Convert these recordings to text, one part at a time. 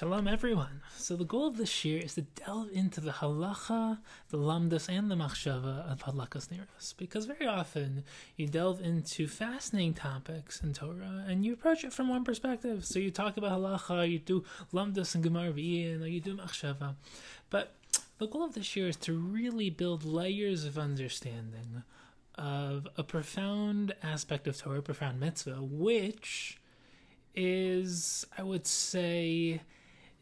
Shalom, everyone. So the goal of this year is to delve into the halacha, the lamdas, and the machshava of halakas neros, because very often you delve into fascinating topics in Torah and you approach it from one perspective. So you talk about halacha, you do lamdas and gemara and you do machshava, but the goal of this year is to really build layers of understanding of a profound aspect of Torah, profound mitzvah, which is, I would say,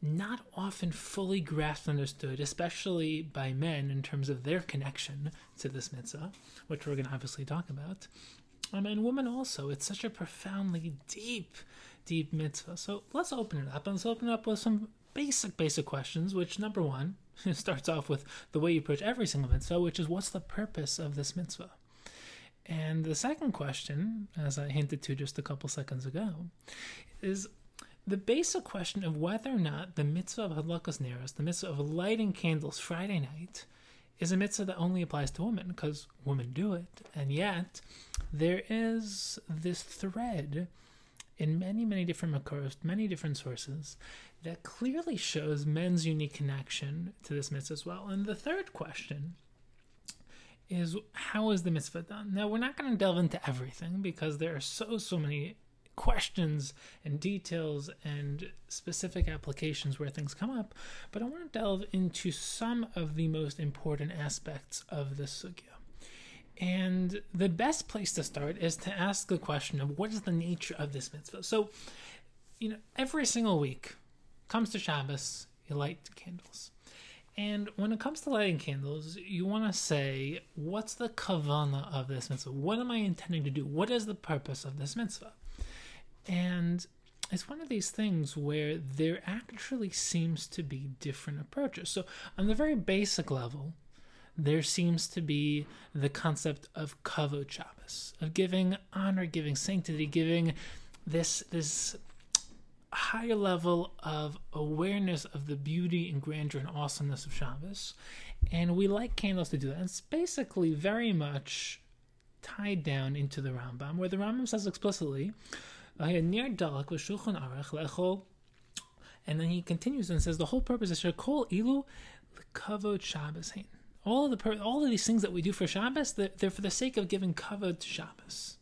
not often fully grasped and understood, especially by men in terms of their connection to this mitzvah, which we're going to obviously talk about. Um, and women also. It's such a profoundly deep, deep mitzvah. So let's open it up. And let's open it up with some basic, basic questions, which number one starts off with the way you approach every single mitzvah, which is what's the purpose of this mitzvah? And the second question, as I hinted to just a couple seconds ago, is the basic question of whether or not the mitzvah of Hadlakas Neros, the mitzvah of lighting candles Friday night, is a mitzvah that only applies to women, because women do it. And yet, there is this thread in many, many different makoros, many different sources, that clearly shows men's unique connection to this mitzvah as well. And the third question is how is the mitzvah done? Now, we're not going to delve into everything because there are so, so many questions and details and specific applications where things come up, but I want to delve into some of the most important aspects of the sugya. And the best place to start is to ask the question of what is the nature of this mitzvah. So, you know, every single week comes to Shabbos, you light candles. And when it comes to lighting candles, you want to say, what's the kavana of this mitzvah? What am I intending to do? What is the purpose of this mitzvah? And it's one of these things where there actually seems to be different approaches. So, on the very basic level, there seems to be the concept of kavod Shabbos, of giving honor, giving sanctity, giving this this higher level of awareness of the beauty and grandeur and awesomeness of Shabbos. And we like candles to do that. And It's basically very much tied down into the Rambam, where the Rambam says explicitly, And then he continues and says the whole purpose is Shekol Ilu Kavod Shabbos. All of the all of these things that we do for Shabbos, they're, they're for the sake of giving kavod to Shabbos.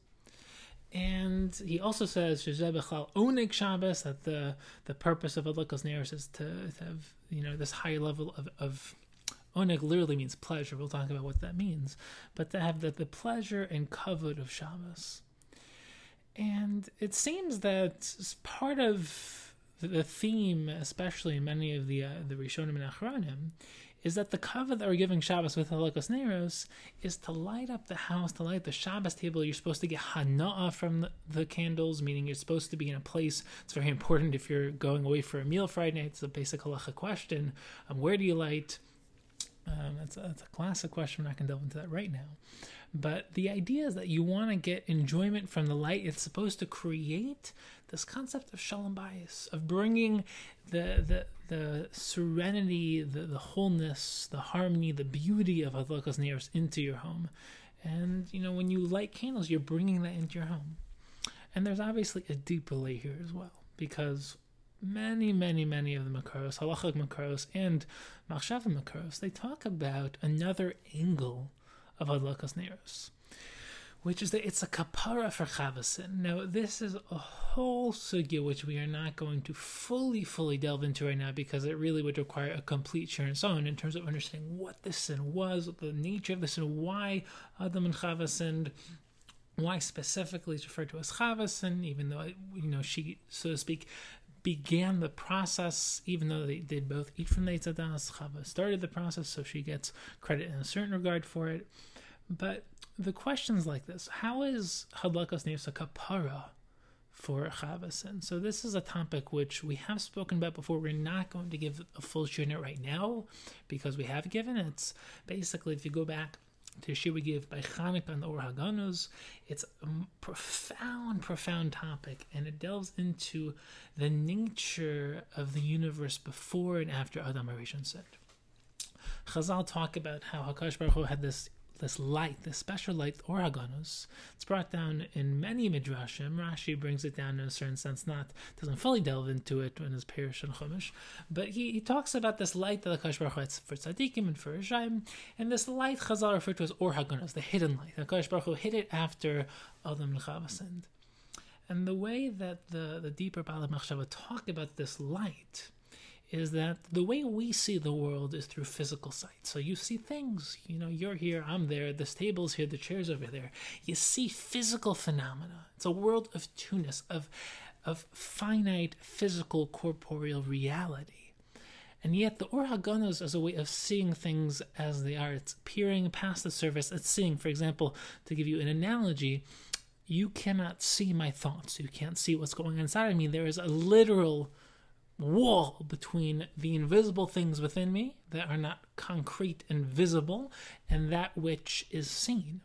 And he also says Shezebechal Onig Shabbos that the the purpose of Adlikos Neros is to, to, have you know this high level of of Onig literally means pleasure. We'll talk about what that means, but to have the, the pleasure and kavod of Shabbos. And it seems that part of the theme, especially in many of the uh, the Rishonim and Achronim, is that the kavod that we're giving Shabbos with Halakos Neros is to light up the house, to light the Shabbos table. You're supposed to get hana'ah from the, the, candles, meaning you're supposed to be in a place. It's very important if you're going away for a meal Friday night. It's a basic halacha question. Um, where do you light? Um, that's, a, that's a classic question. I'm not going to delve into that right now. But the idea is that you want to get enjoyment from the light. It's supposed to create this concept of shalom bayis, of bringing the the the serenity, the, the wholeness, the harmony, the beauty of Adlakas Neros into your home. And you know, when you light candles, you're bringing that into your home. And there's obviously a deeper layer here as well, because many, many, many of the Makaros, Halachic Makaros and Machshava Makaros, they talk about another angle of Adlakas Neros, which is that it's a kapara for Chavasin. Now, this is a whole sugya which we are not going to fully, fully delve into right now because it really would require a complete share and so on in terms of understanding what this sin was, the nature of this sin, why Adam and why specifically it's referred to as Chavasin, even though, you know, she, so to speak, began the process, even though they did both eat from the Eitz Hadaas. Chava started the process, so she gets credit in a certain regard for it. But the questions like this How is Hadlakos Neros kapara for Chavasin? So, this is a topic which we have spoken about before. We're not going to give a full unit right now because we have given it's basically, if you go back to we give by Chanukah and the Or Haganuz. It's a profound, profound topic, and it delves into the nature of the universe before and after Adam Arishon said. Chazal talk about how Hakadosh Baruch Hu had this this light, this special light, or haganus. It's brought down in many midrashim. Rashi brings it down in a certain sense, not doesn't fully delve into it in his Parish and Chumash, but he, he talks about this light that the Baruch Hu for tzaddikim and for Rishayim, and this light Chazal referred to as or haganus, the hidden light. The Baruch Hu hid it after Adam and. And the way that the, the deeper Baalei Machshava talk about this light is that the way we see the world is through physical sight. So you see things, you know, you're here, I'm there, this table's here, the chair's over there. You see physical phenomena. It's a world of two-ness, of of finite physical corporeal reality. And yet the Or Haganos is a way of seeing things as they are. It's peering past the surface. It's seeing, for example, to give you an analogy, you cannot see my thoughts. You can't see what's going on inside of me. There is a literal wall between the invisible things within me that are not concrete and visible and that which is seen.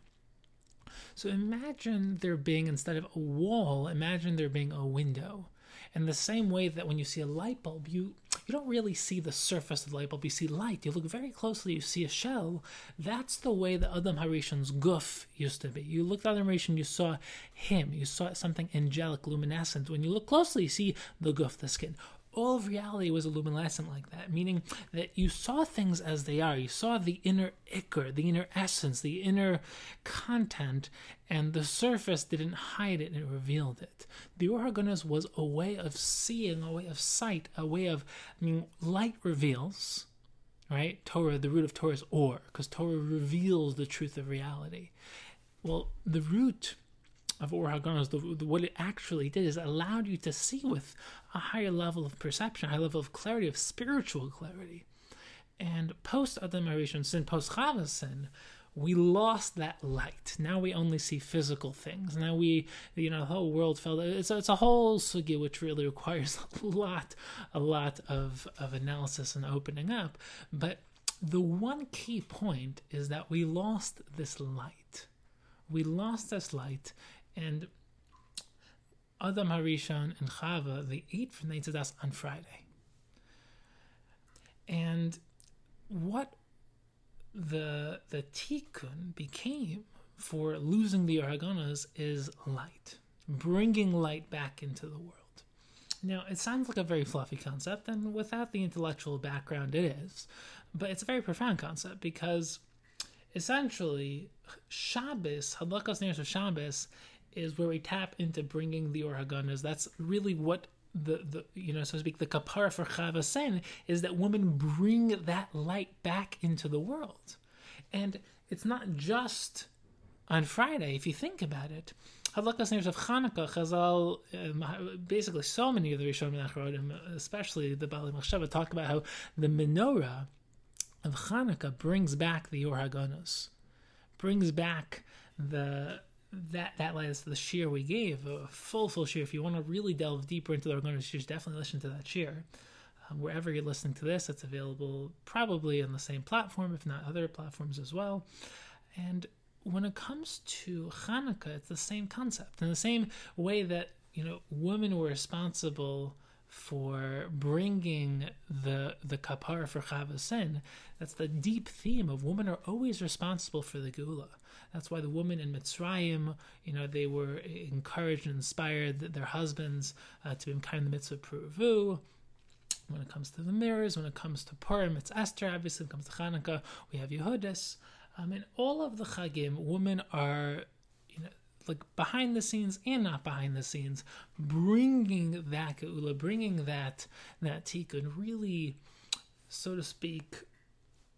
So imagine there being, instead of a wall, imagine there being a window. In the same way that when you see a light bulb, you you don't really see the surface of the light bulb. You see light. You look very closely. You see a shell. That's the way the Adam Harishon's guf used to be. You looked at Adam Harishon, you saw him. You saw something angelic, luminescent. When you look closely, you see the guf, the skin all of reality was luminescent like that, meaning that you saw things as they are. You saw the inner ikr, the inner essence, the inner content, and the surface didn't hide it, it revealed it. The Orhagonas was a way of seeing, a way of sight, a way of, I mean, light reveals, right? Torah, the root of Torah is or, because Torah reveals the truth of reality. Well, the root of Or the, what it actually did is allowed you to see with a higher level of perception, a higher level of clarity, of spiritual clarity. And post Adam Arishon sin, post Chava sin, we lost that light. Now we only see physical things. Now we, you know, the whole world fell. It's a, it's a whole sugi which really requires a lot, a lot of of analysis and opening up. But the one key point is that we lost this light. We lost this light, and Adam Harishon and Chava, they ate from the on Friday. And what the the tikkun became for losing the Or Haganuz is light, bringing light back into the world. Now, it sounds like a very fluffy concept, and without the intellectual background, it is. But it's a very profound concept because essentially, Shabbos, Hadlakas Neres of Shabbos, is where we tap into bringing the Orhaganas. That's really what the, the you know so to speak the kapara for Chava Sen is that women bring that light back into the world, and it's not just on Friday. If you think about it, Hadlakas Neirs of Hanukkah, Chazal, um, basically so many of the Rishonim Achronim, especially the Baalei Machshava, talk about how the menorah of Hanukkah brings back the Or Haganos, brings back the that that is the shiur we gave, a full full shiur. If you want to really delve deeper into the Or Haganuz shears, definitely listen to that shiur. Um, wherever you're listening to this, it's available probably on the same platform, if not other platforms as well. And when it comes to Hanukkah, it's the same concept. In the same way that you know women were responsible for bringing the the kapar for Chavasin, that's the deep theme of women are always responsible for the gula. That's why the women in Mitzrayim, you know, they were encouraged and inspired their husbands uh, to be kind the mitzvah pruvu. When it comes to the mirrors, when it comes to Purim, it's Esther. Obviously, when it comes to Hanukkah, we have Yehudis. Um, in all of the Chagim, women are, you know, like behind the scenes and not behind the scenes, bringing that geula, bringing that that tikkun, really, so to speak,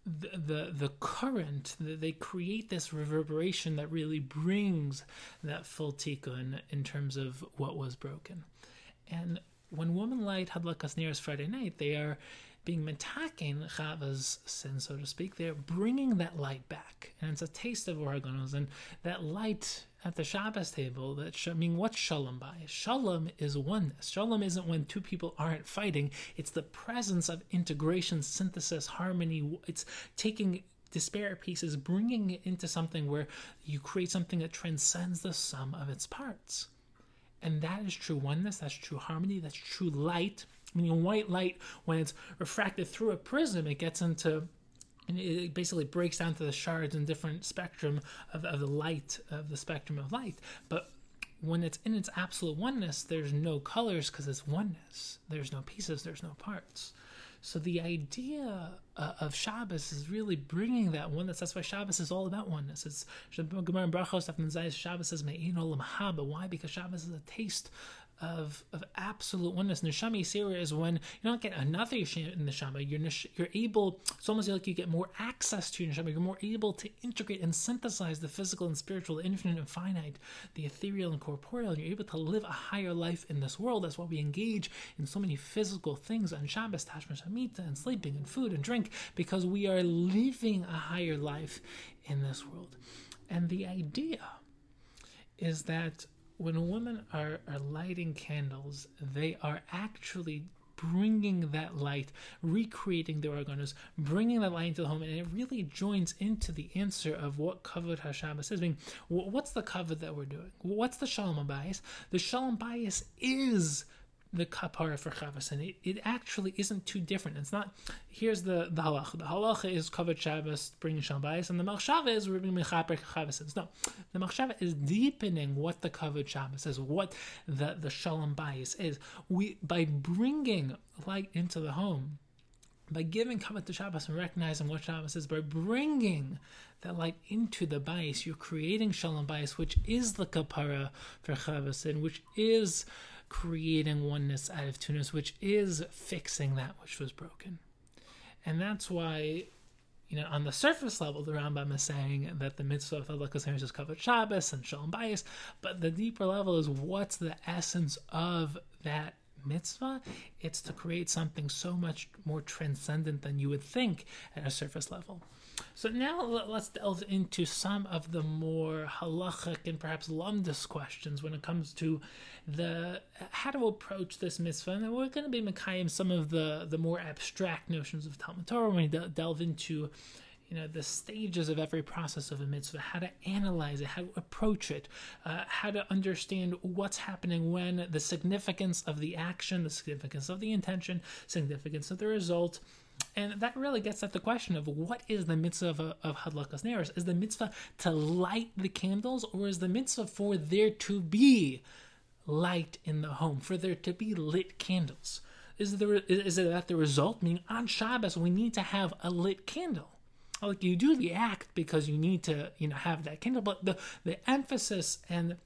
the, the current they create this reverberation that really brings that full tikkun in terms of what was broken and when woman light hadlakas neros friday night they are being metaking Chava's sin, so to speak. They're bringing that light back, and it's a taste of Or Haganuz. And that light at the Shabbos table, that I mean, what's Shalom by? Shalom is oneness. Shalom isn't when two people aren't fighting. It's the presence of integration, synthesis, harmony. It's taking disparate pieces, bringing it into something where you create something that transcends the sum of its parts. And that is true oneness, that's true harmony, that's true light meaning white light when it's refracted through a prism it gets into and it basically breaks down to the shards and different spectrum of, of the light of the spectrum of light but when it's in its absolute oneness there's no colors because it's oneness there's no pieces there's no parts so the idea uh, of Shabbos is really bringing that oneness. That's why Shabbos is all about oneness. It's Gemara Brachos Shabbos says Me'in Olam Haba. Why? Because Shabbos is a taste of of absolute oneness. Neshama Yisera is when you don't get another in the Shama. You're you're able. It's almost like you get more access to your Neshama. You're more able to integrate and synthesize the physical and spiritual, the infinite and finite, the ethereal and corporeal. And you're able to live a higher life in this world. That's why we engage in so many physical things on Shabbos, Tashmish Hamita, and sleeping and food and drink, because we are living a higher life in this world. And the idea is that when women are, are lighting candles, they are actually bringing that light, recreating the or haganuz, bringing that light into the home, and it really joins into the answer of what Kavod HaShabbos is. I mean, what's the Kavod that we're doing? What's the Shalom bayis? The Shalom bayis is the kapara for chavas, and it, it actually isn't too different. It's not. Here's the the halacha. The halacha is kavod Shabbos, bringing shalbayis, and the machshava is bringing mechaper chavas. No, the machshava is deepening what the kavod Shabbos is, what the the shalom bayis is. We by bringing light into the home, by giving kavod to Shabbos and recognizing what Shabbos is, by bringing that light into the bayis, you're creating shalom bayis, which is the kapara for and which is creating oneness out of two which is fixing that which was broken. And that's why, you know, on the surface level, the Rambam is saying that the mitzvah of Halakas is kavod Shabbos and Shalom Bayis, but the deeper level is what's the essence of that mitzvah? It's to create something so much more transcendent than you would think at a surface level. So now let's delve into some of the more halachic and perhaps lumdus questions when it comes to the how to approach this mitzvah. And we're going to be Mekayim some of the the more abstract notions of Talmud Torah when we de- delve into you know the stages of every process of a mitzvah, how to analyze it, how to approach it, uh, how to understand what's happening when, the significance of the action, the significance of the intention, significance of the result, and that really gets at the question of what is the mitzvah of, of Hadlakas Neros? Is the mitzvah to light the candles, or is the mitzvah for there to be light in the home, for there to be lit candles? Is, there, is it that the result? Meaning on Shabbos, we need to have a lit candle. Like you do the act because you need to, you know, have that candle, but the, the emphasis and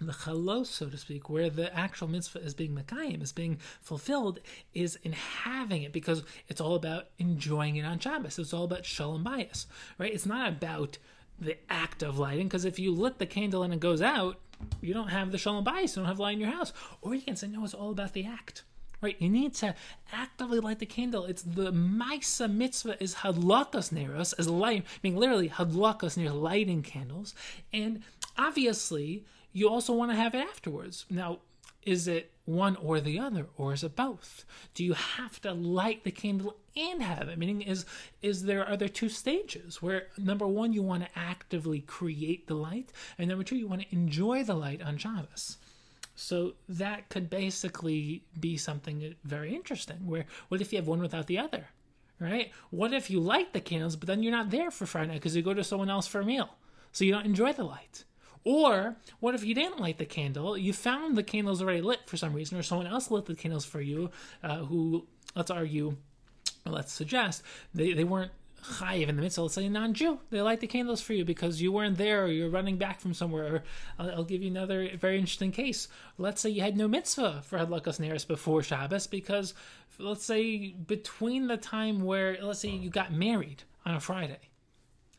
the chalos, so to speak, where the actual mitzvah is being mekayim, is being fulfilled, is in having it because it's all about enjoying it on Shabbos. It's all about shalom bayis, right? It's not about the act of lighting because if you lit the candle and it goes out, you don't have the shalom bayis, you don't have light in your house. Or you can say, no, it's all about the act. Right, you need to actively light the candle. It's the Maisa mitzvah is hadlakas neros, as light, I mean literally hadlakas near lighting candles. And obviously, you also want to have it afterwards. Now, is it one or the other, or is it both? Do you have to light the candle and have it? Meaning, is is there are there two stages where number one you want to actively create the light, and number two you want to enjoy the light on Shabbos. So that could basically be something very interesting. Where what if you have one without the other, right? What if you light the candles, but then you're not there for Friday because you go to someone else for a meal, so you don't enjoy the light? Or what if you didn't light the candle? You found the candles already lit for some reason, or someone else lit the candles for you, uh, who, let's argue, let's suggest, they, they weren't chayiv in the mitzvah. Let's say non-Jew. They light the candles for you because you weren't there, or you're running back from somewhere. I'll, I'll give you another very interesting case. Let's say you had no mitzvah for hadlakas neris before Shabbos because, let's say, between the time where, let's say you got married on a Friday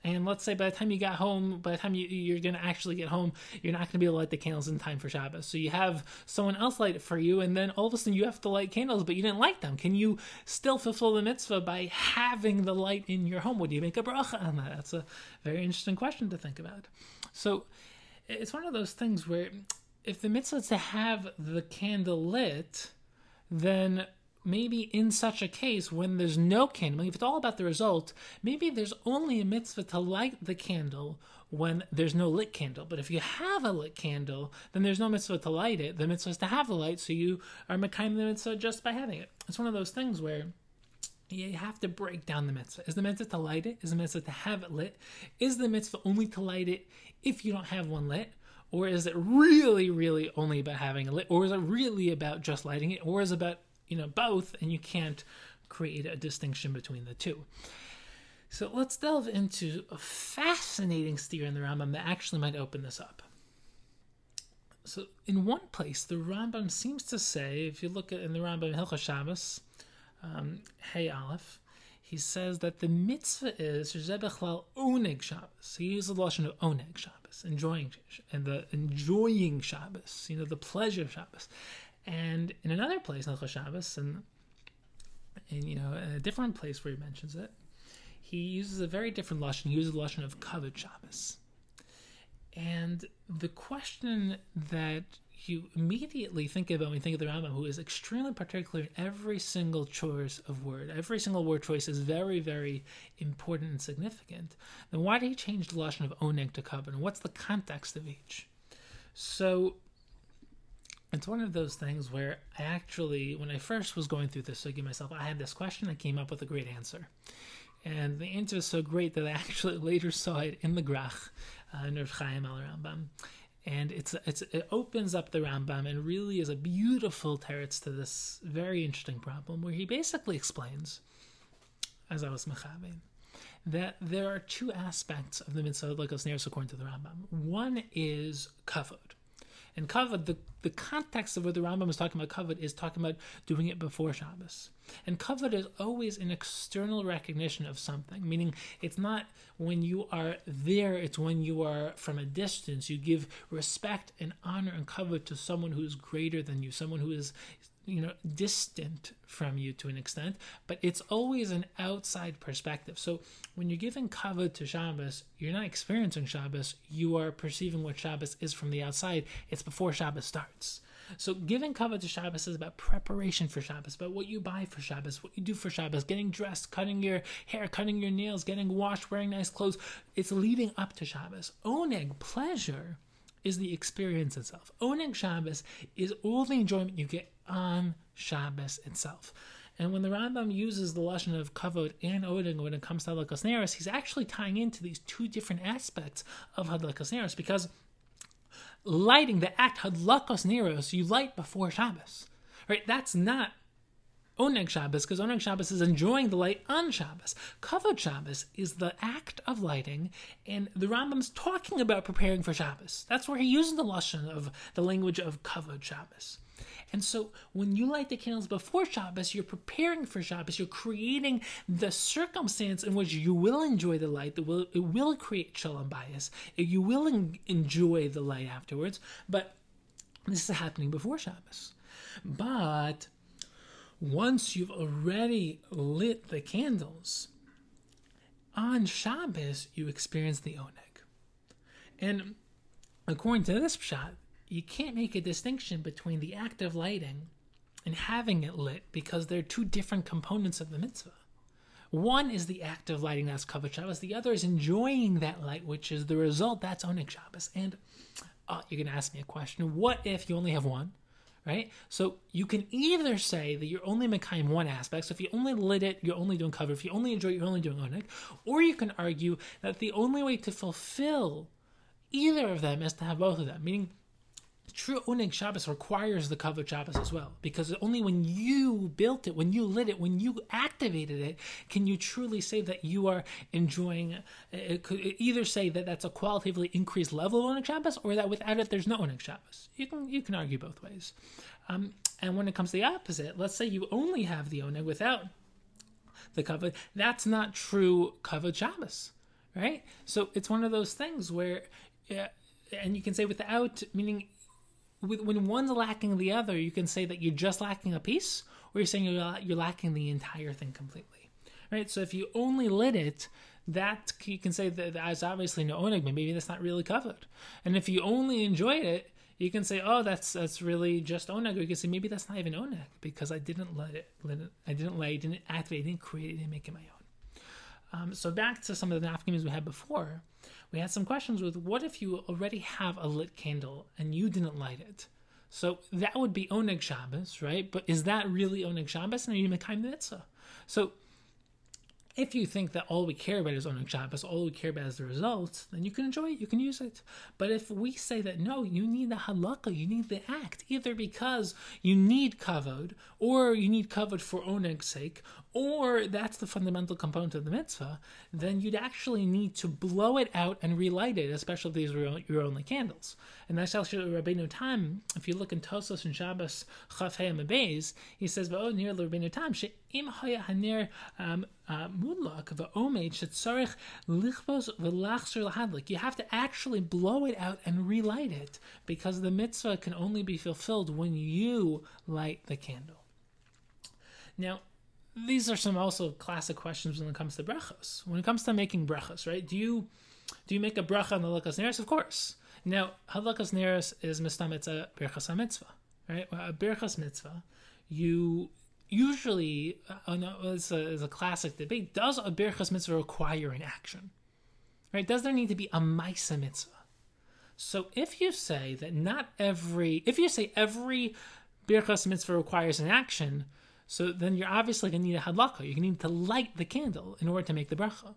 and let's say by the time you got home, by the time you, you're going to actually get home, you're not going to be able to light the candles in time for Shabbos. So you have someone else light it for you, and then all of a sudden you have to light candles, but you didn't light them. Can you still fulfill the mitzvah by having the light in your home? Would you make a bracha on that? That's a very interesting question to think about. So it's one of those things where if the mitzvah is to have the candle lit, then maybe in such a case when there's no candle, if it's all about the result, maybe there's only a mitzvah to light the candle when there's no lit candle. But if you have a lit candle, then there's no mitzvah to light it. The mitzvah is to have the light, so you are mekayim the mitzvah just by having it. It's one of those things where you have to break down the mitzvah. Is the mitzvah to light it? Is the mitzvah to have it lit? Is the mitzvah only to light it if you don't have one lit? Or is it really, really only about having a lit? Or is it really about just lighting it? Or is it about, you know, both and you can't create a distinction between the two? So let's delve into a fascinating steer in the Rambam that actually might open this up. So in one place, the Rambam seems to say, if you look at in the Rambam Hilchos Shabbos, um, Hey Aleph, he says that the mitzvah is Zebechlal Oneg Shabbos. He uses the lashon of Oneg Shabbos, enjoying and the enjoying Shabbos, you know, the pleasure of Shabbos. And in another place, Hilchos Shabbos, and in you know a different place where he mentions it, he uses a very different lashon. He uses the lashon of Kavod Shabbos. And the question that you immediately think about when you think of the Rambam, who is extremely particular in every single choice of word, every single word choice is very, very important and significant. Then why did he change the lashon of oneg to kavod, and what's the context of each? So it's one of those things where I actually, when I first was going through this give myself, I had this question, I came up with a great answer. And the answer is so great that I actually later saw it in the Grach, uh, Nerv Chaim al Rambam. And it's, it's it opens up the Rambam and really is a beautiful teretz to this very interesting problem where he basically explains, as I was mechabein, that there are two aspects of the mitzvah like osneris according to the Rambam. One is kavod, and kavod, the, the context of what the Rambam is talking about kavod is talking about doing it before Shabbos. And kavod is always an external recognition of something, meaning it's not when you are there, it's when you are from a distance. You give respect and honor and kavod to someone who is greater than you, someone who is you know distant from you to an extent but it's always an outside perspective so when you're giving kavod to Shabbos you're not experiencing Shabbos you are perceiving what Shabbos is from the outside it's before Shabbos starts so giving kavod to Shabbos is about preparation for Shabbos, about what you buy for Shabbos, what you do for Shabbos, getting dressed, cutting your hair, cutting your nails, getting washed, wearing nice clothes. It's leading up to Shabbos. Oneg, pleasure, is the experience itself. Oneg Shabbos is all the enjoyment you get on Shabbos itself. And when the Rambam uses the lashon of kavod and odin when it comes to hadlakas neros, he's actually tying into these two different aspects of hadlakas neros because lighting the act hadlakas neros you light before Shabbos, right? That's not Oneg Shabbos, because Oneg Shabbos is enjoying the light on Shabbos. Kavod Shabbos is the act of lighting, and the Rambam's talking about preparing for Shabbos. That's where he uses the lashon of the language of Kavod Shabbos. And so when you light the candles before Shabbos, you're preparing for Shabbos. You're creating the circumstance in which you will enjoy the light. That will it will create shalom bayis. You will en- enjoy the light afterwards. But this is happening before Shabbos. But once you've already lit the candles, on Shabbos you experience the oneg. And according to this shot, you can't make a distinction between the act of lighting and having it lit because they're two different components of the mitzvah. One is the act of lighting, that's kavod Shabbos. The other is enjoying that light, which is the result, that's oneg Shabbos. And uh, you're going to ask me a question. What if you only have one? Right? So you can either say that you're only Mekayim one aspect. So if you only lit it, you're only doing kavod. If you only enjoy it, you're only doing oneg. Or you can argue that the only way to fulfill either of them is to have both of them. Meaning true Oneg Shabbos requires the kavod Shabbos as well, because only when you built it, when you lit it, when you activated it, can you truly say that you are enjoying. It could either say that that's a qualitatively increased level of Oneg Shabbos, or that without it there's no Oneg Shabbos. You can you can argue both ways. Um, and when it comes to the opposite, let's say you only have the Oneg without the kavod, that's not true kavod Shabbos, right? So it's one of those things where. Yeah, and you can say without meaning when one's lacking the other, you can say that you're just lacking a piece, or you're saying you're, you're lacking the entire thing completely, right? So if you only lit it, that you can say that there's obviously no oneg, maybe that's not really kavod. And if you only enjoyed it, you can say, oh, that's that's really just oneg. Or you can say maybe that's not even oneg because I didn't let it, let it I didn't lay, didn't activate, didn't create, didn't make it my own. Um, so back to some of the nafkamis we had before we had some questions with what if you already have a lit candle and you didn't light it? So that would be Oneg Shabbos, right? But is that really Oneg Shabbos? And are you Mekayim Mitzvah? So If you think that all we care about is Oneg Shabbos, all we care about is the results, then you can enjoy it, you can use it. But if we say that no, you need the halakha, you need the act, either because you need kavod, or you need kavod for Oneg's sake, or that's the fundamental component of the mitzvah, then you'd actually need to blow it out and relight it, especially if these are your only candles. And that's actually Rabbeinu Tam, if you look in Tosfos and Shabbos Chaf Beis, he says, "V'od near Rabbeinu Tam she'im haya hanir um, uh, mudlak v'omed shetzarich lichvos v'lachser lahadlik." You have to actually blow it out and relight it because the mitzvah can only be fulfilled when you light the candle. Now, these are some also classic questions when it comes to brachos. When it comes to making brachos, right? Do you do you make a bracha on the lakas neris? Of course. Now, halakas neris is mistamitza birchas mitzvah, right? A birchas mitzvah, you usually, uh, no, it's, a, it's a classic debate. Does a birchas mitzvah require an action? Right? Does there need to be a maisa mitzvah? So if you say that not every, if you say every birchas mitzvah requires an action, so then you're obviously going to need a hadlaka. You're going to need to light the candle in order to make the bracha.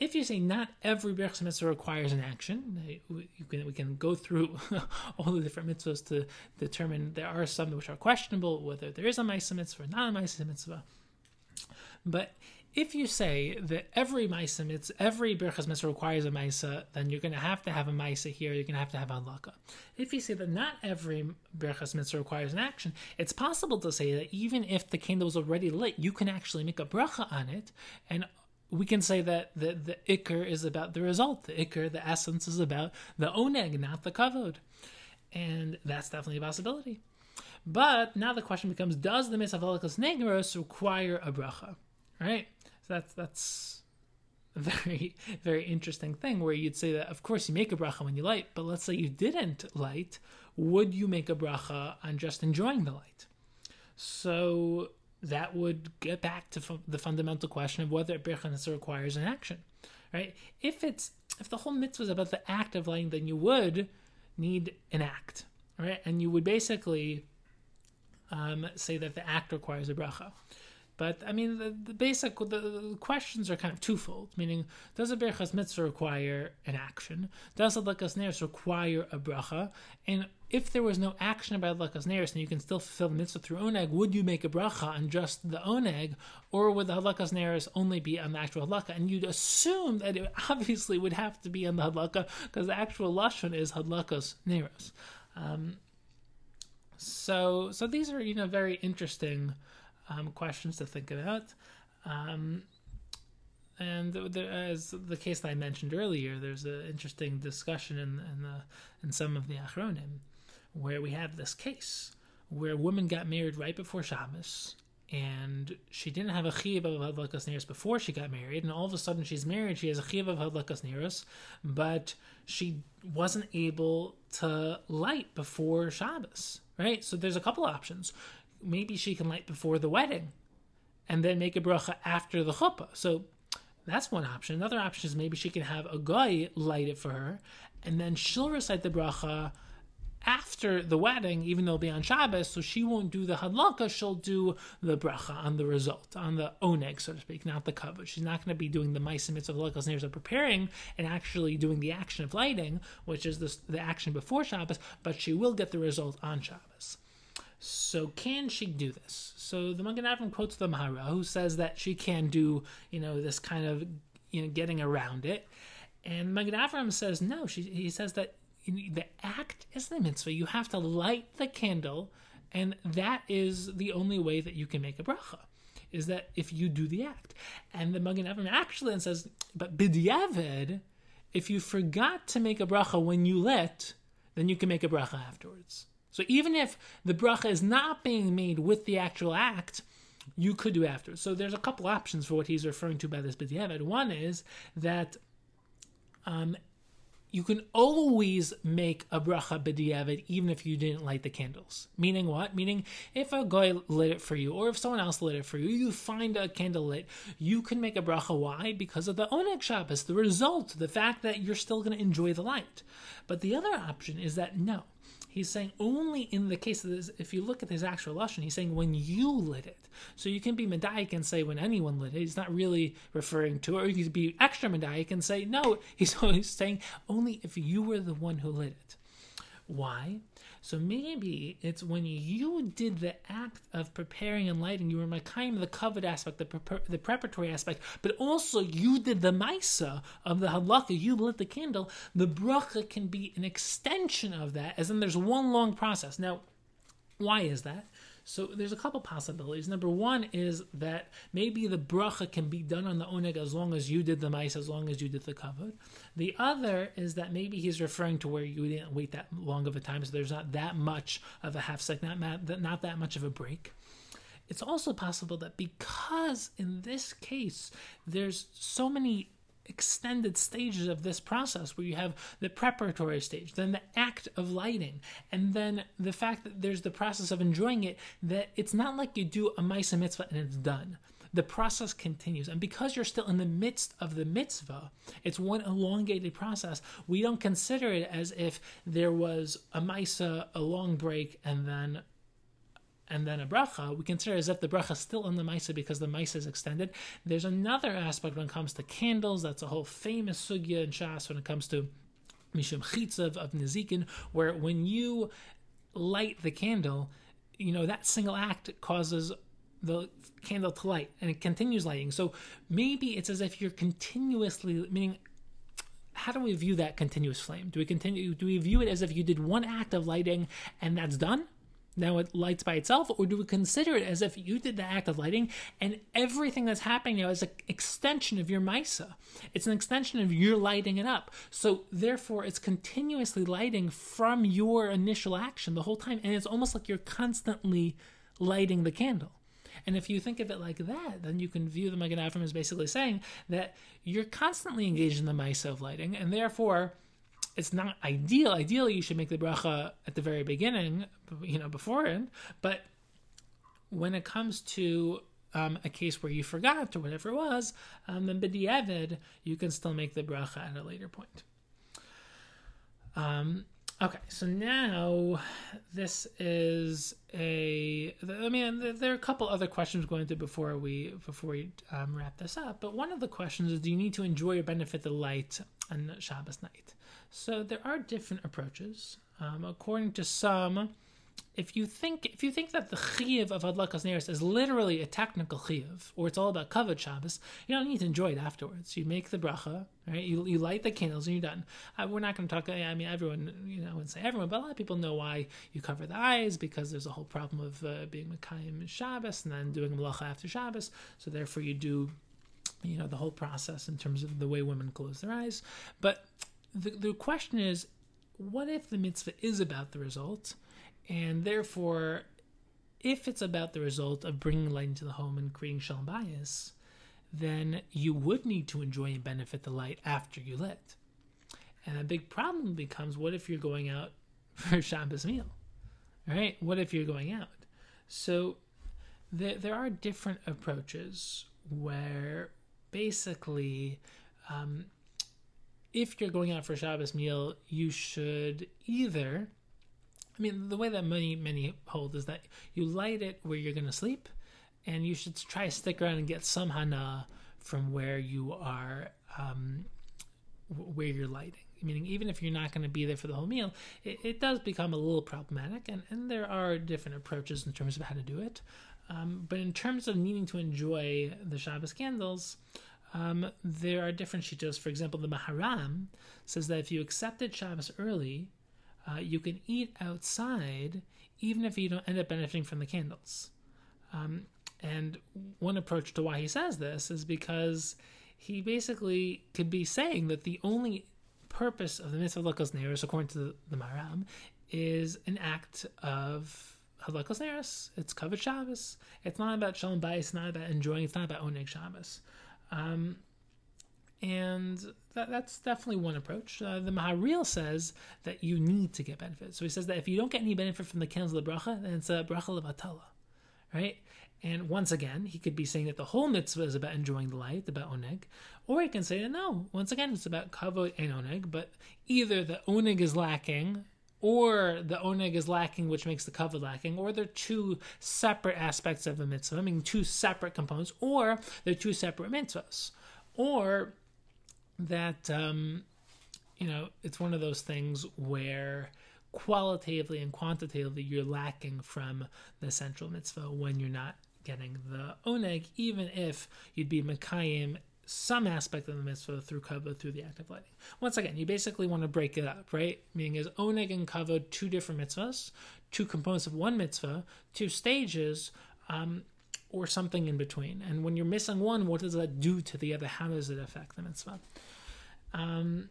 If you say not every bracha mitzvah requires an action, can, we can go through all the different mitzvahs to determine there are some which are questionable, whether there is a ma'isa mitzvah or not a ma'isa mitzvah. But if you say that every Maisa mitzvah, every Birchas Mitzvah requires a Maisa, then you're going to have to have a Maisa here, you're going to have to have a Halakha. If you say that not every Birchas Mitzvah requires an action, it's possible to say that even if the candle was already lit, you can actually make a bracha on it, and we can say that the, the Iker is about the result. The Iker, the essence, is about the Oneg, not the Kavod. And that's definitely a possibility. But now the question becomes Does the Mitzvah of Neros require a bracha? Right? So that's that's a very very interesting thing where you'd say that of course you make a bracha when you light, but let's say you didn't light, would you make a bracha on just enjoying the light? So that would get back to the fundamental question of whether a bracha requires an action, right? If it's if the whole mitzvah is about the act of lighting, then you would need an act, right? And you would basically um, say that the act requires a bracha. But I mean, the, the basic the, the, questions are kind of twofold. Meaning, does a berachas mitzvah require an action? Does a lakas neris require a bracha? And if there was no action about lakas neris, and you can still fulfill the mitzvah through oneg, would you make a bracha on just the oneg, or would the halakas neris only be on the actual hadlaka? And you'd assume that it obviously would have to be on the hadlaka because the actual lashon is hadlakas neris. Um, so, so these are you know very interesting um, questions to think about. Um, and there, as the case that I mentioned earlier, there's an interesting discussion in in, the, in some of the Achronim where we have this case where a woman got married right before Shabbos, and she didn't have a chiv of hadlakas neros before she got married, and all of a sudden she's married, she has a chiv of hadlakas neros, but she wasn't able to light before Shabbos, right? So there's a couple options maybe she can light before the wedding and then make a bracha after the chuppah. So that's one option. Another option is maybe she can have a guy light it for her and then she'll recite the bracha after the wedding, even though it'll be on Shabbos, so she won't do the hadlaka, she'll do the bracha on the result, on the oneg, so to speak, not the kavod. She's not going to be doing the maisimits of lakas nears of preparing and actually doing the action of lighting, which is the, the action before Shabbos, but she will get the result on Shabbos. So can she do this? So the Magen Avram quotes the Mahara, who says that she can do, you know, this kind of, you know, getting around it. And Magen Avram says no. She, he says that the act is the mitzvah. You have to light the candle, and that is the only way that you can make a bracha. Is that if you do the act? And the Magen actually then says, but b'diavad, if you forgot to make a bracha when you lit, then you can make a bracha afterwards. So even if the bracha is not being made with the actual act, you could do after. So there's a couple options for what he's referring to by this b'diavad. One is that um, you can always make a bracha b'diavad even if you didn't light the candles. Meaning what? Meaning if a guy lit it for you or if someone else lit it for you, you find a candle lit, you can make a bracha. Why? Because of the oneg Shabbos, the result, the fact that you're still going to enjoy the light. But the other option is that no, He's saying only in the case of this, if you look at his actual lashon, he's saying when you lit it. So you can be medaic and say when anyone lit it. He's not really referring to, it. or you could be extra medaic and say no. He's always saying only if you were the one who lit it. Why? So maybe it's when you did the act of preparing and lighting, you were my kind of the kavod aspect, the, the preparatory aspect, but also you did the maisa of the halakha, you lit the candle. The bracha can be an extension of that, as in there's one long process. Now, why is that? So there's a couple possibilities. Number one is that maybe the bracha can be done on the oneg as long as you did the mice, as long as you did the kavod. The other is that maybe he's referring to where you didn't wait that long of a time, so there's not that much of a half second, not, not that much of a break. It's also possible that because in this case there's so many extended stages of this process where you have the preparatory stage, then the act of lighting, and then the fact that there's the process of enjoying it, that it's not like you do a Maisa mitzvah and it's done. The process continues. And because you're still in the midst of the mitzvah, it's one elongated process. We don't consider it as if there was a Maisa, a long break, and then and then a bracha, we consider as if the bracha is still on the maisa because the maisa is extended. There's another aspect when it comes to candles. That's a whole famous sugya in Shas when it comes to mishum chitzav of nizikin, where when you light the candle, you know that single act causes the candle to light and it continues lighting. So maybe it's as if you're continuously meaning how do we view that continuous flame? Do we continue do we view it as if you did one act of lighting and that's done? Now it lights by itself, or do we consider it as if you did the act of lighting and everything that's happening now is an extension of your Misa? It's an extension of your lighting it up. So therefore, it's continuously lighting from your initial action the whole time, and it's almost like you're constantly lighting the candle. And if you think of it like that, then you can view the Magen as basically saying that you're constantly engaged in the Misa of lighting, and therefore it's not ideal. Ideally, you should make the bracha at the very beginning, you know, beforehand. But when it comes to um, a case where you forgot or whatever it was, um, then b'di'evid, you can still make the bracha at a later point. Um, okay, so now this is a. I mean, there are a couple other questions going to before we before we um, wrap this up. But one of the questions is: Do you need to enjoy or benefit the light on Shabbos night? So there are different approaches. Um, according to some, if you think if you think that the chiyuv of Adlakas Neris is literally a technical chiyuv, or it's all about kavod Shabbos, you don't need to enjoy it afterwards. You make the bracha, right? You, you light the candles and you're done. Uh, we're not going to talk. I mean, everyone, you know, I wouldn't say everyone, but a lot of people know why you cover the eyes because there's a whole problem of uh, being Mekayim Shabbos and then doing malacha after Shabbos. So therefore, you do, you know, the whole process in terms of the way women close their eyes. But the, the question is what if the mitzvah is about the result? And therefore if it's about the result of bringing light into the home and creating shalom bayis then you would need to enjoy and benefit the light after you lit. And a big problem becomes what if you're going out for Shabbos meal? Right? What if you're going out? So there, there are different approaches where basically um, if you're going out for a Shabbos meal, you should either, I mean, the way that many, many hold is that you light it where you're going to sleep, and you should try to stick around and get some hana from where you are, um, where you're lighting. Meaning, even if you're not going to be there for the whole meal, it, it, does become a little problematic, and, and there are different approaches in terms of how to do it. Um, but in terms of needing to enjoy the Shabbos candles, um, there are different shitos. For example, the Maharam says that if you accepted Shabbos early, uh, you can eat outside even if you don't end up benefiting from the candles. Um, and one approach to why he says this is because he basically could be saying that the only purpose of the mitzvah Lakos Neros, according to the, the Maharam, is an act of Halakos Neros. It's kavod Shabbos. It's not about Shalom Bayis. It's not about enjoying. It's not about Oneg Shabbos. Um, and that, that's definitely one approach. Uh, the Maharil says that you need to get benefit. So he says that if you don't get any benefit from the candles of the bracha, then it's a bracha levatala, right? And once again, he could be saying that the whole mitzvah is about enjoying the light, about oneg, or he can say that no, once again, it's about kavod and oneg, but either the oneg is lacking or the oneg is lacking, which makes the kavod lacking, or they're two separate aspects of the mitzvah, I mean two separate components, or they're two separate mitzvahs, or that um, you know it's one of those things where qualitatively and quantitatively you're lacking from the central mitzvah when you're not getting the oneg, even if you'd be Mekayim some aspect of the mitzvah through kavod through the act of lighting. Once again, you basically want to break it up, right? Meaning is oneg and kavod two different mitzvahs, two components of one mitzvah, two stages, um, or something in between. And when you're missing one, what does that do to the other? How does it affect the mitzvah? Um,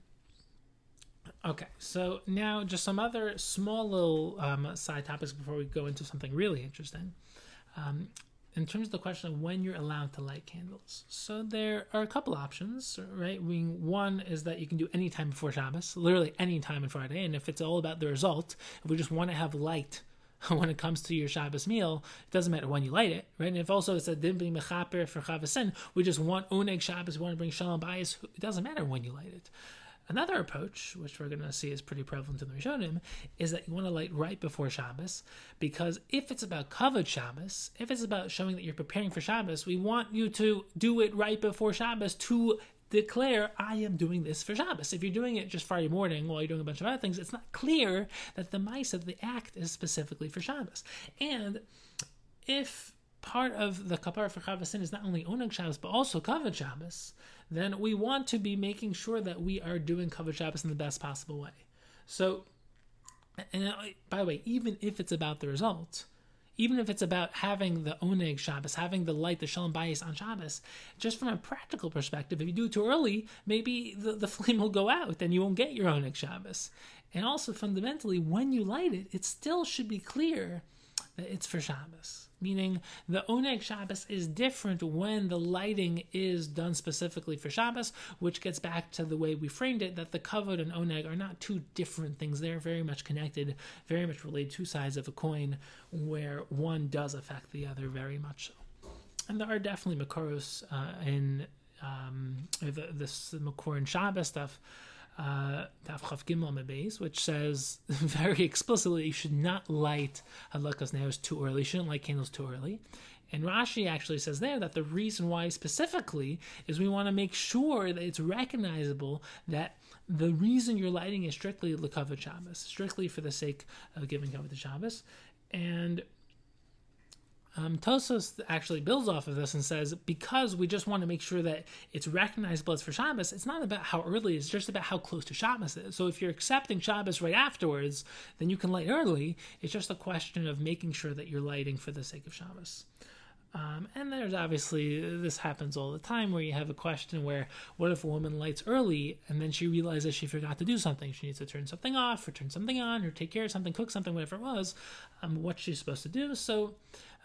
okay, so now just some other small little um, side topics before we go into something really interesting. Um, in terms of the question of when you're allowed to light candles. So there are a couple options, right? One is that you can do any time before Shabbos, literally any time on Friday. And if it's all about the result, if we just want to have light when it comes to your Shabbos meal, it doesn't matter when you light it, right? And if also it's a dimbi mechaper for Chavasin, we just want oneg Shabbos, we want to bring Shalom Bayis, it doesn't matter when you light it. Another approach, which we're going to see is pretty prevalent in the Rishonim, is that you want to light right before Shabbos, because if it's about kavod Shabbos, if it's about showing that you're preparing for Shabbos, we want you to do it right before Shabbos to declare, I am doing this for Shabbos. If you're doing it just Friday morning while you're doing a bunch of other things, it's not clear that the mice of the act is specifically for Shabbos. And if part of the kapara for Chavasin is not only oneg Shabbos but also kavod Shabbos, then we want to be making sure that we are doing kavod Shabbos in the best possible way. So, and uh, by the way, even if it's about the result, even if it's about having the oneg Shabbos, having the light, the shalom bayis on Shabbos, just from a practical perspective, if you do it too early, maybe the, the flame will go out and you won't get your oneg Shabbos. And also fundamentally, when you light it, it still should be clear that it's for Shabbos meaning the Oneg Shabbos is different when the lighting is done specifically for Shabbos, which gets back to the way we framed it that the Kavod and Oneg are not two different things. They're very much connected, very much related, two sides of a coin, where one does affect the other very much so. And there are definitely Makoros uh, in um, the, this Makor and Shabbos stuff uh, which says very explicitly you should not light hadlakas neros too early. You shouldn't light candles too early. And Rashi actually says there that the reason why specifically is we want to make sure that it's recognizable that the reason you're lighting is strictly Lekavod Shabbos, strictly for the sake of giving kavod to Shabbos. And um, Tosfos actually builds off of this and says because we just want to make sure that it's recognizable as for Shabbos, it's not about how early; it's just about how close to Shabbos is. So if you're accepting Shabbos right afterwards, then you can light early. It's just a question of making sure that you're lighting for the sake of Shabbos. Um, and there's obviously this happens all the time where you have a question where what if a woman lights early and then she realizes she forgot to do something? She needs to turn something off or turn something on or take care of something, cook something, whatever it was. Um, what she's supposed to do? So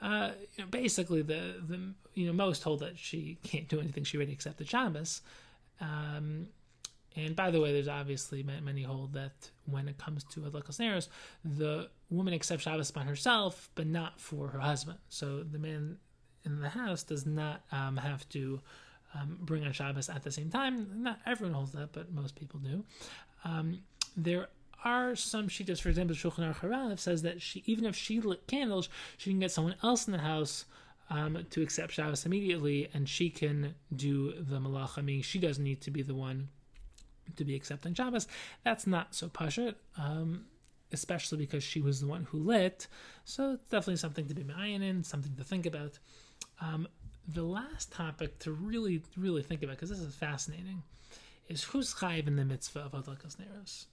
uh, you know, basically the the you know most hold that she can't do anything. She already accepted Shabbos. Um, and by the way, there's obviously many hold that when it comes to Adlakas Neros, the woman accepts Shabbos by herself, but not for her husband. So the man in the house does not um, have to um, bring on Shabbos at the same time. Not everyone holds that, but most people do. Um, there are some shittas, for example, Shulchan Aruch Harav says that she, even if she lit candles, she can get someone else in the house um, to accept Shabbos immediately, and she can do the malacha. I mean, she doesn't need to be the one to be accepting Shabbos. That's not so pashut, um, especially because she was the one who lit. So it's definitely something to be ma'ayin in, something to think about. Um, the last topic to really, really think about, because this is fascinating, is who's chayiv in the mitzvah of Adlakas Neros.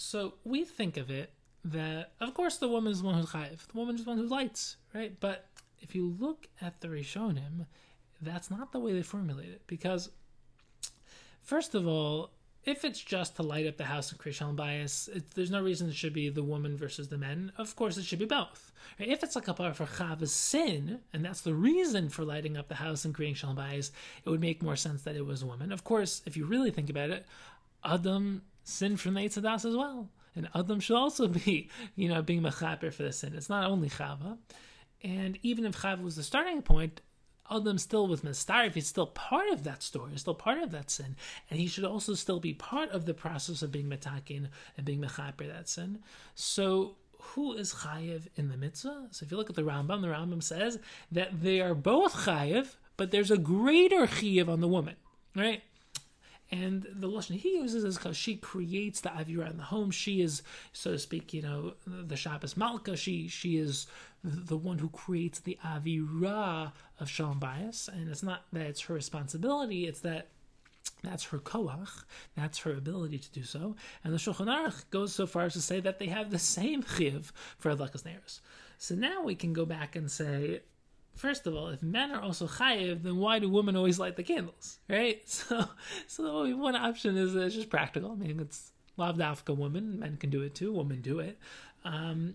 So we think of it that, of course, the woman is the one who's chayiv. The woman is the one who lights, right? But if you look at the Rishonim, that's not the way they formulate it. Because, first of all, if it's just to light up the house and create shalom bayis, it, there's no reason it should be the woman versus the men. Of course, it should be both. Right? If it's a part for chava's sin, and that's the reason for lighting up the house and creating shalom bayis, it would make more sense that it was a woman. Of course, if you really think about it, Adam sin from the Eitz Hadaas as well. And Adam should also be, you know, being mechaper for the sin. It's not only Chava. And even if Chava was the starting point, Adam still with Mistarif, he's still part of that story, still part of that sin, and he should also still be part of the process of being metakin and being mechaper that sin. So who is chayiv in the mitzvah? So if you look at the Rambam, the Rambam says that they are both chayiv, but there's a greater chayiv on the woman, right? And the lashon he uses is because she creates the avira in the home. She is, so to speak, you know, the Shabbos Malka. She she is the one who creates the avira of shalom bayis, and it's not that it's her responsibility; it's that that's her koach, that's her ability to do so. And the Shulchan Aruch goes so far as to say that they have the same chiv for adlakas neros. So now we can go back and say, first of all, if men are also chayiv, then why do women always light the candles, right? So, so one option is it's just practical. I mean, it's lav davka woman, men can do it too, women do it. Um,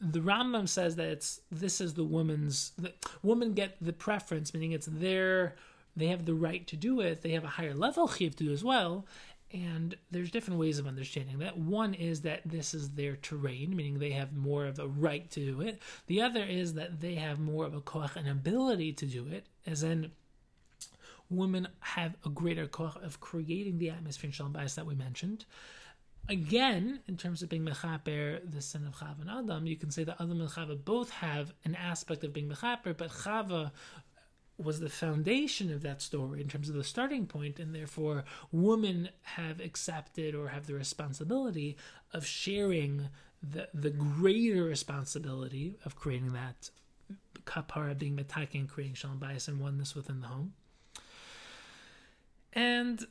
the Rambam says that it's this is the woman's. The, women get the preference, meaning it's their they have the right to do it. They have a higher level chiv to do as well. And there's different ways of understanding that. One is that this is their terrain, meaning they have more of a right to do it. The other is that they have more of a koach and ability to do it, as in women have a greater koach of creating the atmosphere in shalom bayis that we mentioned. Again, in terms of being mechaper, the sin of Chava and Adam, you can say that Adam and Chava both have an aspect of being mechaper, but Chava was the foundation of that story in terms of the starting point, and therefore women have accepted or have the responsibility of sharing the the greater responsibility of creating that kapara being metakin, creating shalom bayis and oneness within the home. And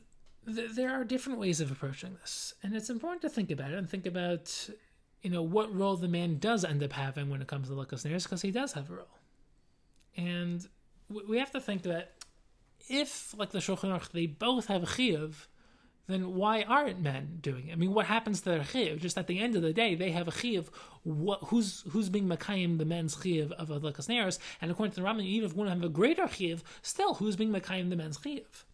th- there are different ways of approaching this, and it's important to think about it and think about you know what role the man does end up having when it comes to lukas neros because he does have a role, and we have to think that if, like the Shulchan Aruch, they both have a chiyuv, then why aren't men doing it? I mean, what happens to their chiyuv? Just at the end of the day, they have a chiyuv. What, who's who's being makayim the men's chiyuv of adlakas neros? And according to the Rambam, even if one have a greater chiyuv, still who's being makayim the men's chiyuv?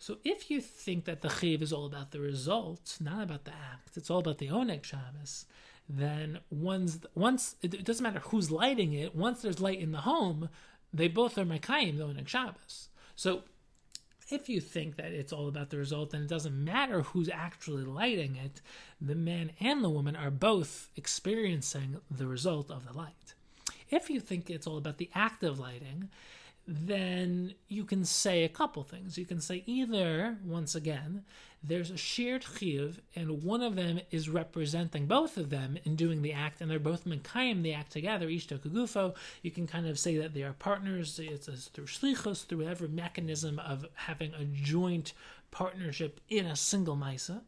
So if you think that the chiyuv is all about the result, not about the act, it's all about the oneg Shabbos, then once once it doesn't matter who's lighting it. Once there's light in the home, they both are Mekayim though in Shabbos. So if you think that it's all about the result and it doesn't matter who's actually lighting it, the man and the woman are both experiencing the result of the light. If you think it's all about the act of lighting, then you can say a couple things. You can say either, once again, there's a shared chiyuv, and one of them is representing both of them in doing the act, and they're both mekayim the act together, each kagufo. You can kind of say that they are partners. It's, it's through shlichus, through whatever mechanism of having a joint partnership in a single misa,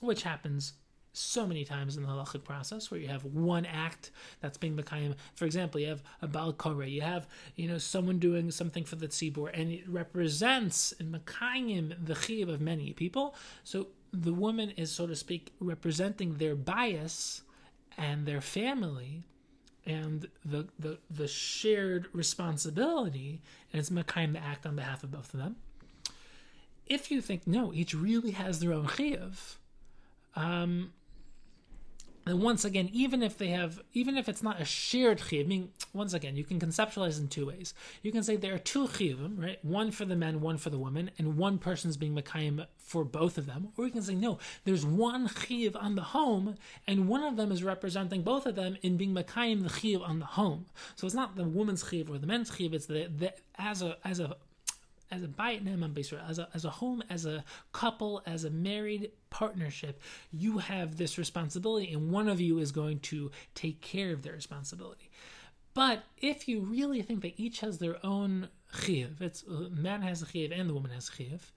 which happens so many times in the halachic process where you have one act that's being Mekayim. For example, you have a Baal Koreh, you have you know someone doing something for the tzibur, and it represents in Mekayim the chiv of many people. So the woman is, so to speak, representing their bayis and their family and the, the, the shared responsibility, and it's Mekayim the act on behalf of both of them. If you think, no, each really has their own chiv, um, and once again, even if they have, even if it's not a shared chiv, I mean, once again, you can conceptualize in two ways. You can say there are two chivim, right? One for the men, one for the women, and one person's being mekayim for both of them. Or you can say no, there's one chiv on the home, and one of them is representing both of them in being mekayim the chiv on the home. So it's not the woman's chiv or the men's chiv; it's the, the as a as a as a bayit ne'eman as a as a home, as a couple, as a married partnership, you have this responsibility, and one of you is going to take care of their responsibility. But if you really think that each has their own chiv, it's uh, man has a chiv and the woman has a chiv,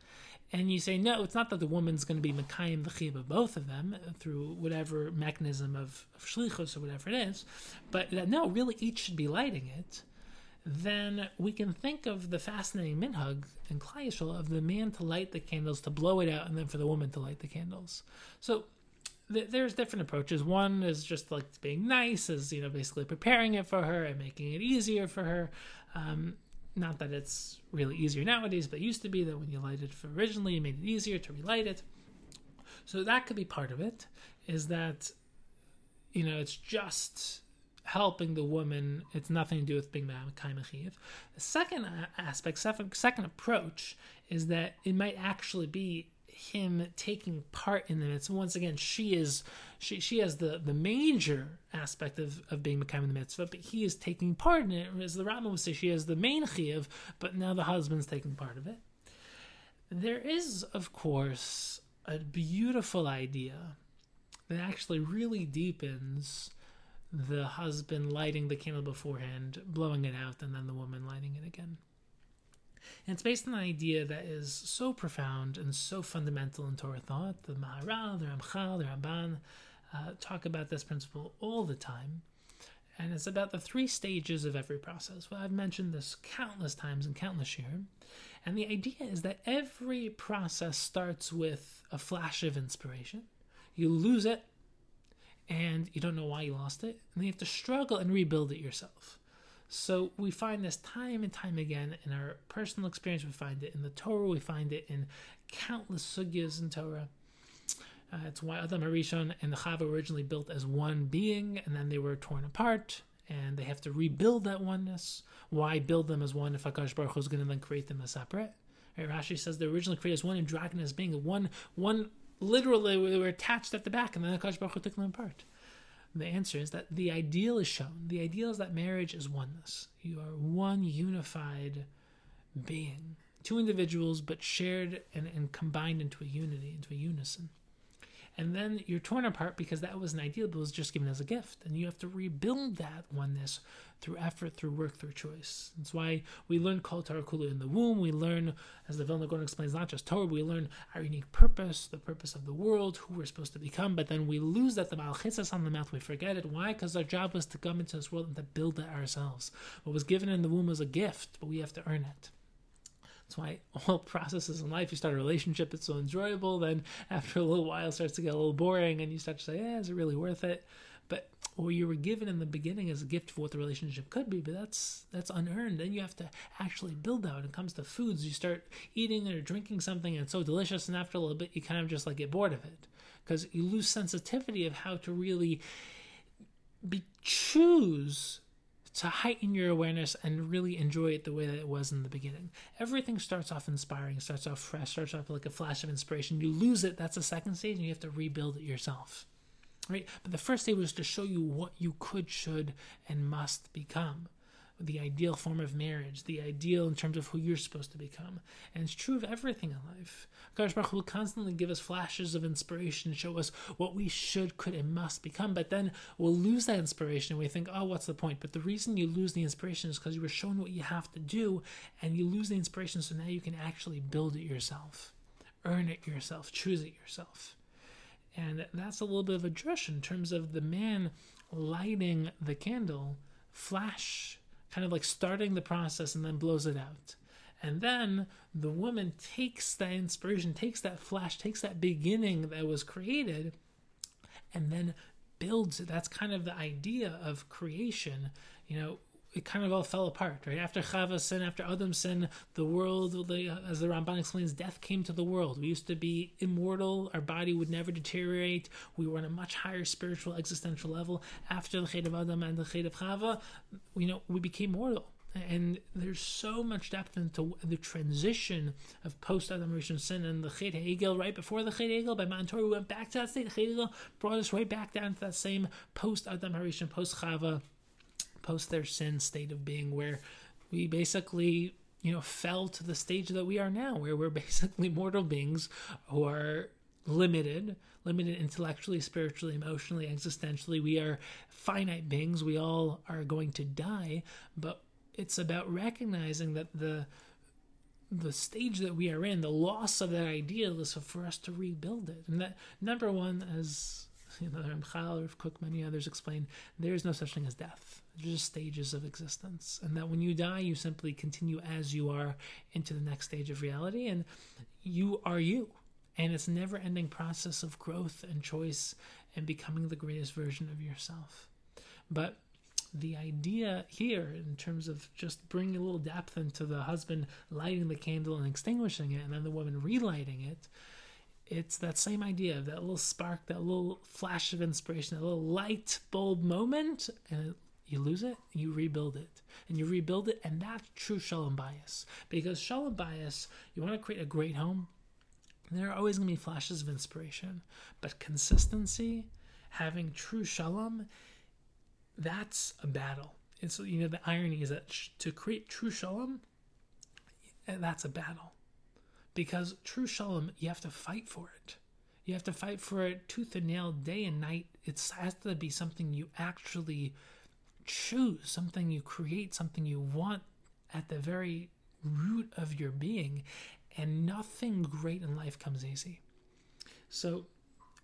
and you say no, it's not that the woman's going to be mekayim the chiv of both of them through whatever mechanism of, of shlichus or whatever it is, but that no, really each should be lighting it then we can think of the fascinating minhag and Klai of the man to light the candles, to blow it out, and then for the woman to light the candles. So th- there's different approaches. One is just like being nice, is you know basically preparing it for her and making it easier for her. Um, not that it's really easier nowadays, but it used to be that when you lighted it originally, you made it easier to relight it. So that could be part of it. Is that you know it's just helping the woman. It's nothing to do with being Ma'amakai The second aspect, second, second approach, is that it might actually be him taking part in the mitzvah. Once again, she is she she has the the major aspect of of being Mekayim in the mitzvah, but he is taking part in it. As the Rambam would say, she has the main chiyuv, but now the husband's taking part of it. There is, of course, a beautiful idea that actually really deepens the husband lighting the candle beforehand, blowing it out, and then the woman lighting it again. And it's based on an idea that is so profound and so fundamental in Torah thought. The Maharal, the Ramchal, the Ramban uh, talk about this principle all the time. And it's about the three stages of every process. Well, I've mentioned this countless times in countless years. And the idea is that every process starts with a flash of inspiration. You lose it, and you don't know why you lost it, and you have to struggle and rebuild it yourself. So we find this time and time again in our personal experience. We find it in the Torah. We find it in countless sugyas in Torah. Uh, it's why Adam and the Chava originally built as one being, and then they were torn apart, and they have to rebuild that oneness. Why build them as one if Akash Baruch is going to then create them as separate? Right, Rashi says they originally created as one, and dragon as being one. One literally they were attached at the back, and then Akash Baruch Hu took them apart. The answer is that the ideal is shown. The ideal is that marriage is oneness. You are one unified being, two individuals, but shared and, and combined into a unity, into a unison and then you're torn apart because that was an ideal that was just given as a gift and you have to rebuild that oneness through effort through work through choice. That's why we learn kol Torah kula in the womb. We learn as the Vilna Gaon explains not just Torah we learn our unique purpose the purpose of the world who we're supposed to become but then we lose that the malchitzas on the mouth we forget it. Why? Because our job was to come into this world and to build it ourselves. What was given in the womb was a gift but we have to earn it. That's why all processes in life, you start a relationship, it's so enjoyable. Then after a little while, it starts to get a little boring, and you start to say, "Yeah, is it really worth it?" What you were given in the beginning as a gift for what the relationship could be, but that's that's unearned. Then you have to actually build out. When it comes to foods, you start eating or drinking something, and it's so delicious, and after a little bit, you kind of just like get bored of it because you lose sensitivity of how to really be choose to heighten your awareness and really enjoy it the way that it was in the beginning. Everything starts off inspiring, starts off fresh, starts off like a flash of inspiration. You lose it, that's the second stage, and you have to rebuild it yourself. Right? But the first day was to show you what you could, should, and must become the ideal form of marriage, the ideal in terms of who you're supposed to become. And it's true of everything in life. Akash Baruch will constantly give us flashes of inspiration, show us what we should, could, and must become, but then we'll lose that inspiration and we think, oh, what's the point? But the reason you lose the inspiration is because you were shown what you have to do and you lose the inspiration, so now you can actually build it yourself, earn it yourself, choose it yourself. And that's a little bit of a drush in terms of the man lighting the candle, flash kind of like starting the process and then blows it out. And then the woman takes that inspiration, takes that flash, takes that beginning that was created, and then builds it. That's kind of the idea of creation. You know, it kind of all fell apart, right? After Chava's sin, after Adam's sin, the world, as the Ramban explains, death came to the world. We used to be immortal, our body would never deteriorate. We were on a much higher spiritual, existential level. After the Chet of Adam and the Chet of Chava, you know, we became mortal. And there's so much depth into the transition of post Adam Rishon sin and the Chet Haegel right before the Chet Haegel by Matan Torah. We went back to that state. The Chet Haegel brought us right back down to that same post Adam Harishon, post Chava post their sin state of being where we basically you know fell to the stage that we are now where we're basically mortal beings who are limited limited intellectually spiritually emotionally existentially. We are finite beings. We all are going to die. But it's about recognizing that the the stage that we are in the loss of that ideal is for us to rebuild it. And that number one as you know Ramchal or Kook many others explain there is no such thing as death just stages of existence. And that when you die, you simply continue as you are into the next stage of reality. And you are you. And it's never ending process of growth and choice and becoming the greatest version of yourself. But the idea here, in terms of just bringing a little depth into the husband lighting the candle and extinguishing it, and then the woman relighting it, it's that same idea of that little spark, that little flash of inspiration, that little light bulb moment, and it You lose it, you rebuild it. And you rebuild it, and that's true shalom bayis. Because shalom bayis, you want to create a great home, there are always going to be flashes of inspiration. But consistency, having true shalom, that's a battle. And so, you know, the irony is that to create true shalom, eh, that's a battle. Because true shalom, you have to fight for it. You have to fight for it tooth and nail, day and night. It has to be something you actually choose, something you create, something you want at the very root of your being. And nothing great in life comes easy. So,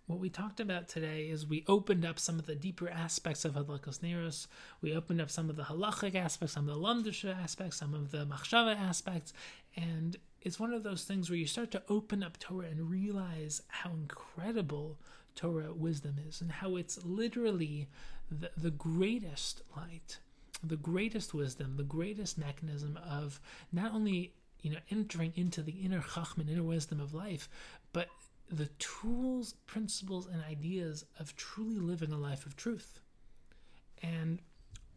what we talked about today is we opened up some of the deeper aspects of Hadlakas Neros. We opened up some of the halachic aspects, some of the lamdisha aspects, some of the machshava aspects, and it's one of those things where you start to open up Torah and realize how incredible Torah wisdom is, and how it's literally the, the greatest light, the greatest wisdom, the greatest mechanism of not only you know entering into the inner chachman, inner wisdom of life, but the tools, principles, and ideas of truly living a life of truth. And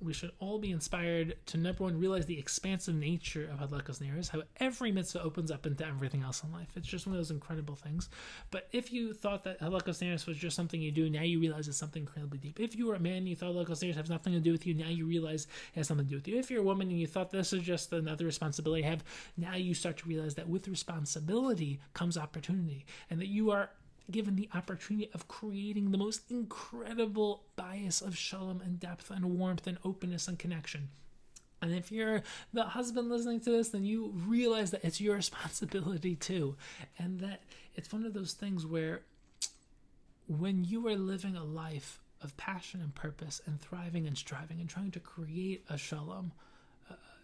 we should all be inspired to number one realize the expansive nature of Hadlakas Neros, how every mitzvah opens up into everything else in life. It's just one of those incredible things. But if you thought that Hadlakas Neros was just something you do, now you realize it's something incredibly deep. If you were a man and you thought Hadlakas Neros has nothing to do with you, now you realize it has something to do with you. If you're a woman and you thought this is just another responsibility I have, now you start to realize that with responsibility comes opportunity, and that you are given the opportunity of creating the most incredible bayis of shalom and depth and warmth and openness and connection. And if you're the husband listening to this, then you realize that it's your responsibility too. And that it's one of those things where when you are living a life of passion and purpose and thriving and striving and trying to create a shalom,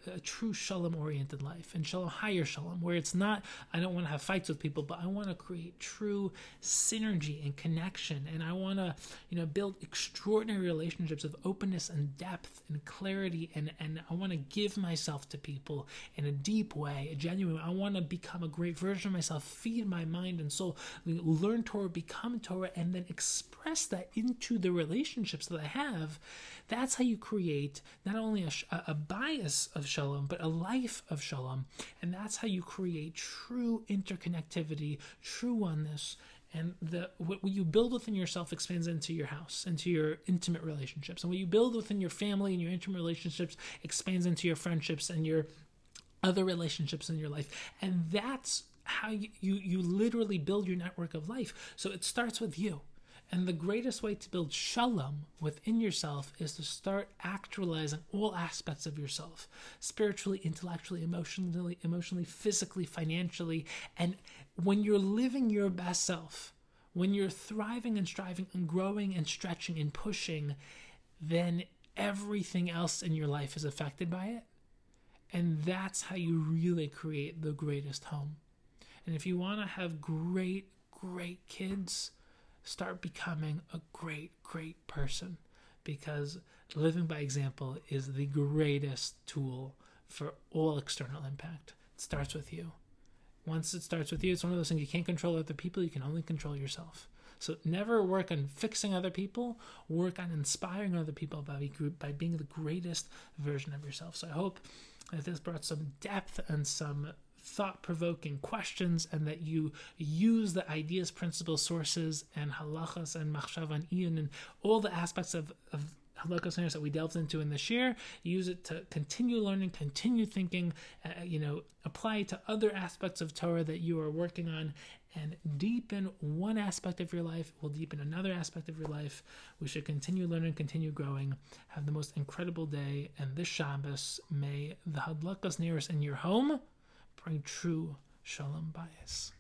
a true shalom oriented life and shalom higher shalom where it's not i don't want to have fights with people but i want to create true synergy and connection. And i want to you know build extraordinary relationships of openness and depth and clarity. And and i want to give myself to people in a deep way a genuine i want to become a great version of myself feed my mind and soul learn torah become torah and then express that into the relationships that i have. That's how you create not only a, a bayis of shalom, but a life of shalom. And that's how you create true interconnectivity, true oneness. And the what you build within yourself expands into your house, into your intimate relationships. And what you build within your family and your intimate relationships expands into your friendships and your other relationships in your life. And that's how you, you, you literally build your network of life. So it starts with you. And the greatest way to build shalom within yourself is to start actualizing all aspects of yourself spiritually, intellectually, emotionally, emotionally, physically, financially. And when you're living your best self, when you're thriving and striving and growing and stretching and pushing, then everything else in your life is affected by it. And that's how you really create the greatest home. And if you want to have great, great kids, start becoming a great, great person because living by example is the greatest tool for all external impact. It starts with you. Once it starts with you, it's one of those things you can't control other people, you can only control yourself. So never work on fixing other people, work on inspiring other people by, by being the greatest version of yourself. So I hope that this brought some depth and some thought provoking questions and that you use the ideas, principles, sources, and halachas and machshav and and all the aspects of, of that we delved into in this year. Use it to continue learning, continue thinking, uh, you know, apply it to other aspects of Torah that you are working on, and deepen one aspect of your life will deepen another aspect of your life. We should continue learning, continue growing. Have the most incredible day, and this Shabbos, may the hadlakas neros in your home true shalom bayis.